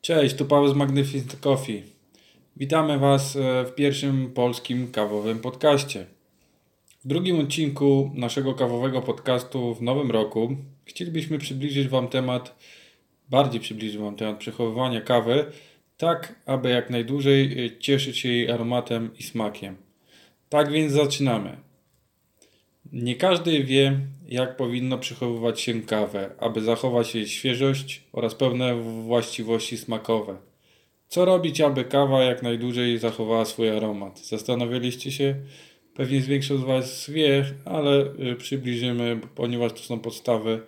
Cześć, tu Paweł z Magnificent Coffee. Witamy Was e, w pierwszym polskim kawowym podcaście. W drugim odcinku naszego kawowego podcastu w nowym roku chcielibyśmy przybliżyć Wam temat, bardziej przybliżyć Wam temat przechowywania kawy, tak aby jak najdłużej e, cieszyć się jej aromatem i smakiem. Tak więc zaczynamy. Nie każdy wie, jak powinno przechowywać się kawę, aby zachować jej świeżość oraz pewne właściwości smakowe. Co robić, aby kawa jak najdłużej zachowała swój aromat? Zastanawialiście się? Pewnie większość z Was wie, ale y, przybliżymy, ponieważ to są podstawy,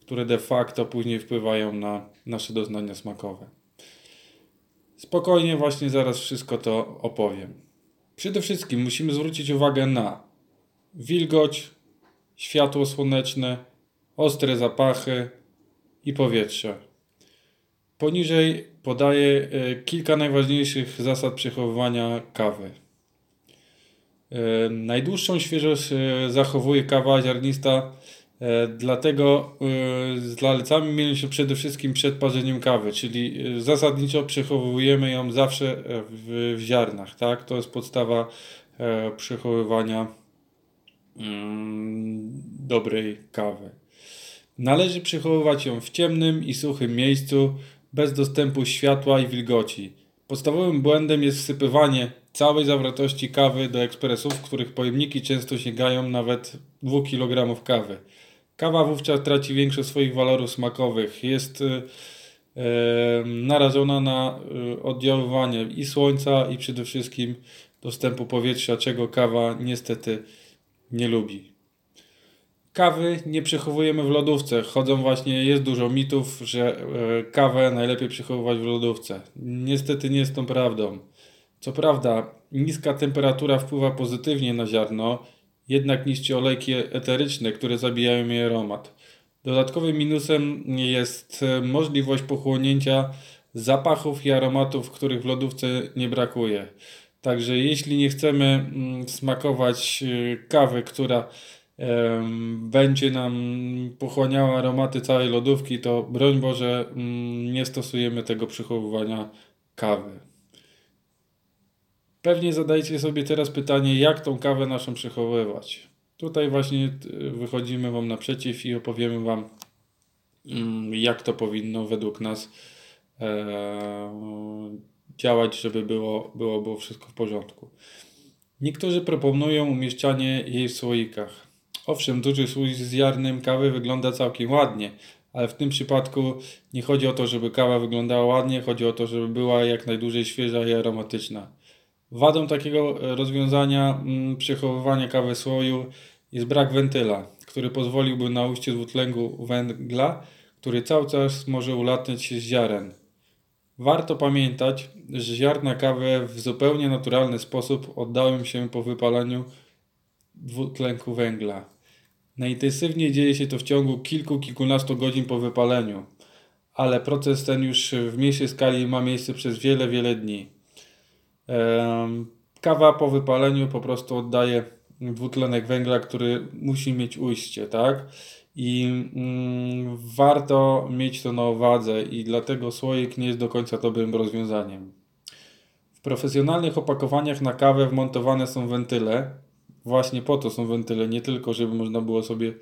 które de facto później wpływają na nasze doznania smakowe. Spokojnie, właśnie zaraz wszystko to opowiem. Przede wszystkim musimy zwrócić uwagę na wilgoć, światło słoneczne, ostre zapachy i powietrze. Poniżej podaję e, kilka najważniejszych zasad przechowywania kawy. E, najdłuższą świeżość e, zachowuje kawa ziarnista, dlatego zalecamy mielić się przede wszystkim przed parzeniem kawy, czyli zasadniczo przechowujemy ją zawsze w, w ziarnach. Tak? To jest podstawa przechowywania mm, dobrej kawy. Należy przechowywać ją w ciemnym i suchym miejscu, bez dostępu światła i wilgoci. Podstawowym błędem jest wsypywanie całej zawartości kawy do ekspresów, których pojemniki często sięgają nawet 2 kg kawy. Kawa wówczas traci większość swoich walorów smakowych. Jest e, narażona na e, oddziaływanie i słońca i przede wszystkim dostępu powietrza, czego kawa niestety nie lubi. Kawy nie przechowujemy w lodówce. Chodzą właśnie, jest dużo mitów, że e, kawę najlepiej przechowywać w lodówce. Niestety nie jest tą prawdą. Co prawda, niska temperatura wpływa pozytywnie na ziarno, jednak niszczy olejki eteryczne, które zabijają jej aromat. Dodatkowym minusem jest e, możliwość pochłonięcia zapachów i aromatów, których w lodówce nie brakuje. Także jeśli nie chcemy mm, smakować e, kawy, która będzie nam pochłaniała aromaty całej lodówki, to broń Boże mm, nie stosujemy tego przechowywania kawy. Pewnie zadajcie sobie teraz pytanie, jak tą kawę naszą przechowywać. Tutaj właśnie wychodzimy Wam naprzeciw i opowiemy Wam, mm, jak to powinno według nas e, działać, żeby było, było, było wszystko w porządku. Niektórzy proponują umieszczanie jej w słoikach. Owszem, duży słój z ziarnem kawy wygląda całkiem ładnie, ale w tym przypadku nie chodzi o to, żeby kawa wyglądała ładnie, chodzi o to, żeby była jak najdłużej świeża i aromatyczna. Wadą takiego e, rozwiązania mm, przechowywania kawy słoju jest brak wentyla, który pozwoliłby na ujście dwutlenku węgla, który cały czas może ulatniać się z ziaren. Warto pamiętać, że ziarna kawy w zupełnie naturalny sposób oddają się po wypaleniu dwutlenku węgla. Najintensywniej dzieje się to w ciągu kilku, kilkunastu godzin po wypaleniu, ale proces ten już w mniejszej skali ma miejsce przez wiele, wiele dni. Kawa po wypaleniu po prostu oddaje dwutlenek węgla, który musi mieć ujście, tak? I mm, warto mieć to na uwadze i dlatego słoik nie jest do końca dobrym rozwiązaniem. W profesjonalnych opakowaniach na kawę wmontowane są wentyle, właśnie po to są wentyle, nie tylko żeby można było sobie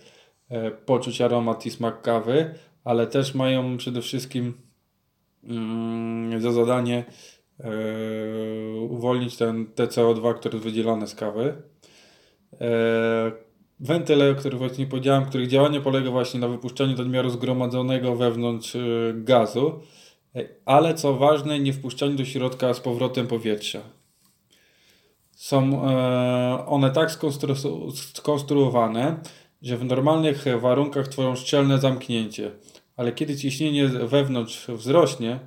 e, poczuć aromat i smak kawy, ale też mają przede wszystkim mm, za zadanie uwolnić ten TCO2, który jest wydzielany z kawy. E, wentyle, o których właśnie powiedziałem, których działanie polega właśnie na wypuszczaniu nadmiaru zgromadzonego wewnątrz gazu, ale co ważne, nie wpuszczaniu do środka z powrotem powietrza. Są e, one tak skonstru skonstruowane, że w normalnych warunkach tworzą szczelne zamknięcie, ale kiedy ciśnienie wewnątrz wzrośnie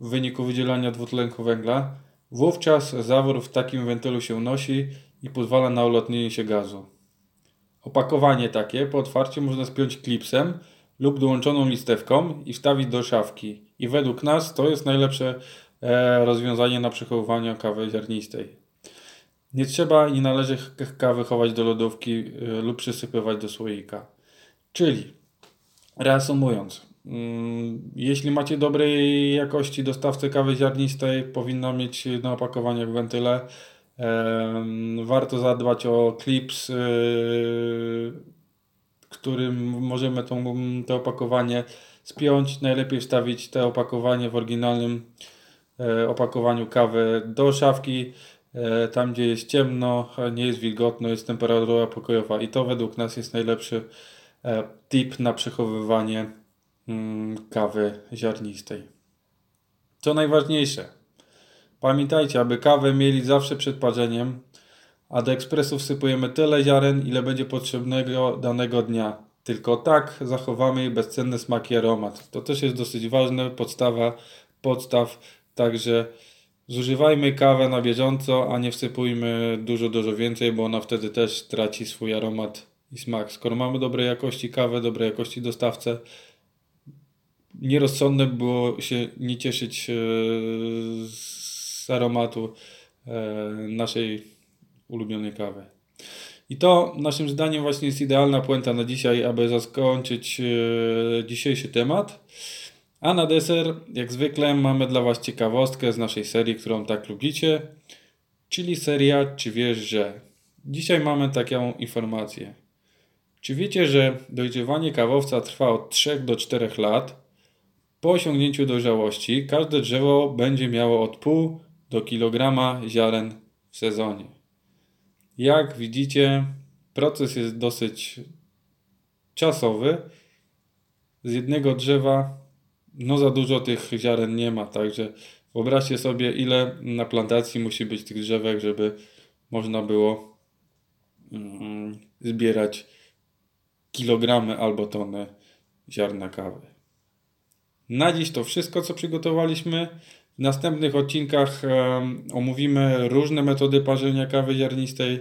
w wyniku wydzielania dwutlenku węgla, wówczas zawór w takim wentylu się unosi i pozwala na ulotnienie się gazu. Opakowanie takie po otwarciu można spiąć klipsem lub dołączoną listewką i wstawić do szafki. I według nas to jest najlepsze e, rozwiązanie na przechowywanie kawy ziarnistej. Nie trzeba i nie należy kawy chować do lodówki e, lub przysypywać do słoika. Czyli, reasumując, jeśli macie dobrej jakości dostawcę kawy ziarnistej, powinna mieć na opakowaniach wentyle. Warto zadbać o clips, którym możemy to, opakowanie spiąć. Najlepiej wstawić to opakowanie w oryginalnym e, opakowaniu kawy do szafki, e, tam gdzie jest ciemno, nie jest wilgotno, jest temperatura pokojowa i to według nas jest najlepszy e, tip na przechowywanie mm, kawy ziarnistej. Co najważniejsze, pamiętajcie, aby kawę mieli zawsze przed parzeniem, a do ekspresu wsypujemy tyle ziaren, ile będzie potrzebnego danego dnia. Tylko tak zachowamy jej bezcenny smak i aromat. To też jest dosyć ważne, podstawa podstaw, także zużywajmy kawę na bieżąco, a nie wsypujmy dużo, dużo więcej, bo ona wtedy też traci swój aromat i smak. Skoro mamy dobrej jakości kawę, dobrej jakości dostawcę, nierozsądne było się nie cieszyć e, z aromatu e, naszej ulubionej kawy. I to naszym zdaniem właśnie jest idealna puenta na dzisiaj, aby zakończyć e, dzisiejszy temat. A na deser, jak zwykle, mamy dla Was ciekawostkę z naszej serii, którą tak lubicie, czyli seria Czy wiesz, że? Dzisiaj mamy taką informację. Czy wiecie, że dojrzewanie kawowca trwa od 3 do 4 lat? Po osiągnięciu dojrzałości każde drzewo będzie miało od pół do kilograma ziaren w sezonie. Jak widzicie, proces jest dosyć czasowy. Z jednego drzewa no za dużo tych ziaren nie ma, także wyobraźcie sobie ile na plantacji musi być tych drzewek, żeby można było mm, zbierać kilogramy albo tony ziarna kawy. Na dziś to wszystko, co przygotowaliśmy. W następnych odcinkach omówimy różne metody parzenia kawy ziarnistej.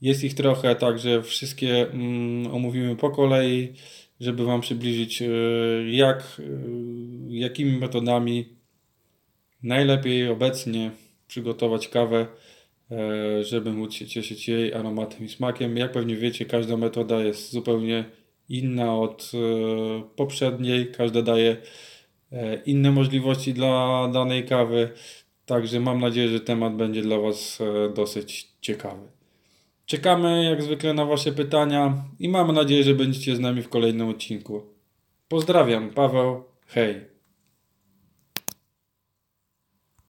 Jest ich trochę, także wszystkie mm, omówimy po kolei, żeby Wam przybliżyć, e, jak, e, jakimi metodami najlepiej obecnie przygotować kawę, e, żeby móc się cieszyć jej aromatem i smakiem. Jak pewnie wiecie, każda metoda jest zupełnie inna od poprzedniej, każda daje E, inne możliwości dla danej kawy. Także mam nadzieję, że temat będzie dla Was e, dosyć ciekawy. Czekamy jak zwykle na Wasze pytania i mamy nadzieję, że będziecie z nami w kolejnym odcinku. Pozdrawiam, Paweł. Hej.